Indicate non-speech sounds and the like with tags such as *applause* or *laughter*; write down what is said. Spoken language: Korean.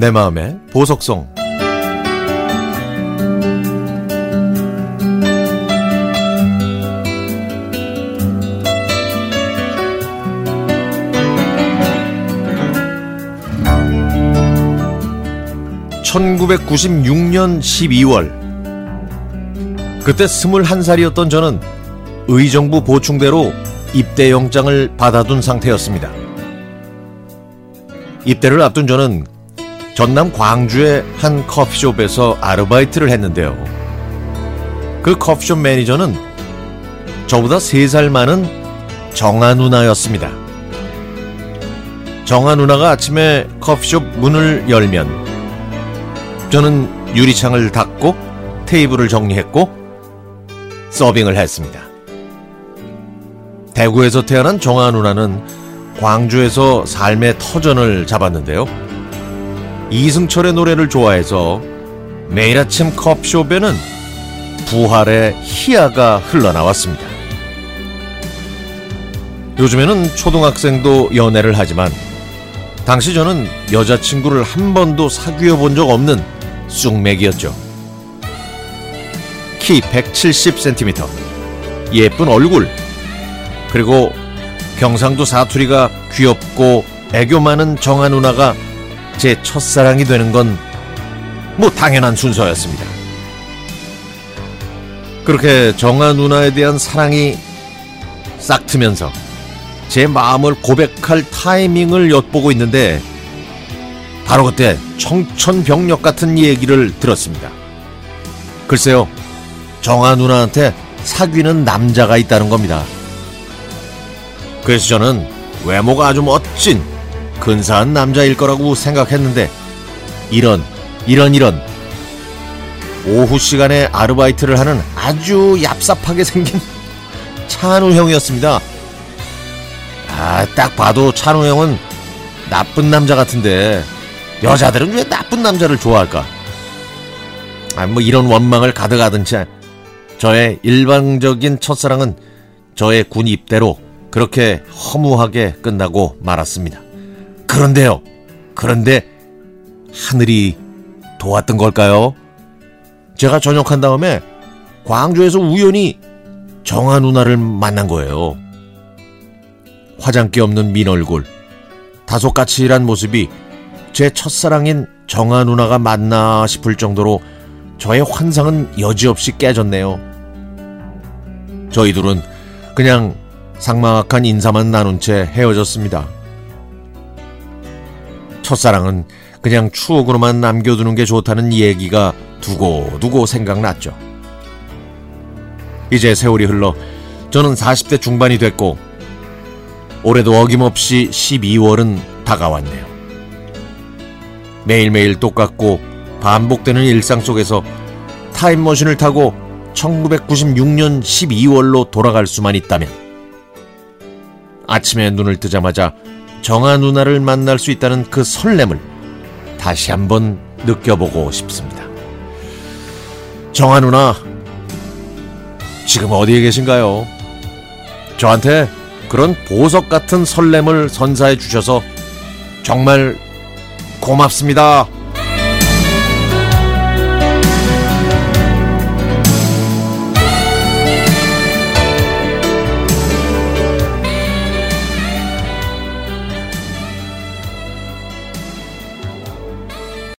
내 마음의 보석성 (1996년 12월) 그때 21살이었던 저는 의정부 보충대로 입대 영장을 받아둔 상태였습니다. 입대를 앞둔 저는 전남 광주의 한 커피숍에서 아르바이트를 했는데요. 그 커피숍 매니저는 저보다 3살 많은 정아 누나였습니다. 정아 누나가 아침에 커피숍 문을 열면 저는 유리창을 닫고 테이블을 정리했고 서빙을 했습니다. 대구에서 태어난 정아 누나는 광주에서 삶의 터전을 잡았는데요. 이승철의 노래를 좋아해서 매일 아침 커피숍에는 부활의 희야가 흘러나왔습니다. 요즘에는 초등학생도 연애를 하지만 당시 저는 여자친구를 한 번도 사귀어 본 적 없는 쑥맥이었죠. 키 170cm, 예쁜 얼굴, 그리고 경상도 사투리가 귀엽고 애교 많은 정아 누나가 제 첫사랑이 되는 건 뭐 당연한 순서였습니다. 그렇게 정아 누나에 대한 사랑이 싹 트면서 제 마음을 고백할 타이밍을 엿보고 있는데 바로 그때 청천벽력 같은 얘기를 들었습니다. 글쎄요, 정아 누나한테 사귀는 남자가 있다는 겁니다. 그래서 저는 외모가 아주 멋진 근사한 남자일 거라고 생각했는데 이런 이런 이런 오후 시간에 아르바이트를 하는 아주 얍삽하게 생긴 *laughs* 찬우 형이었습니다. 아, 딱 봐도 찬우 형은 나쁜 남자 같은데 여자들은 왜 나쁜 남자를 좋아할까? 아, 뭐 이런 원망을 가득 하던 채 저의 일방적인 첫사랑은 저의 군 입대로 그렇게 허무하게 끝나고 말았습니다. 그런데요. 그런데 하늘이 도왔던 걸까요? 제가 전역한 다음에 광주에서 우연히 정아 누나를 만난 거예요. 화장기 없는 민 얼굴, 다소 까칠한 모습이 제 첫사랑인 정아 누나가 맞나 싶을 정도로 저의 환상은 여지없이 깨졌네요. 저희 둘은 그냥 상막한 인사만 나눈 채 헤어졌습니다. 첫사랑은 그냥 추억으로만 남겨두는 게 좋다는 얘기가 두고두고 생각났죠. 이제 세월이 흘러 저는 40대 중반이 됐고 올해도 어김없이 12월은 다가왔네요. 매일매일 똑같고 반복되는 일상 속에서 타임머신을 타고 1996년 12월로 돌아갈 수만 있다면 아침에 눈을 뜨자마자 정아 누나를 만날 수 있다는 그 설렘을 다시 한번 느껴보고 싶습니다. 정아 누나, 지금 어디에 계신가요? 저한테 그런 보석 같은 설렘을 선사해 주셔서 정말 고맙습니다.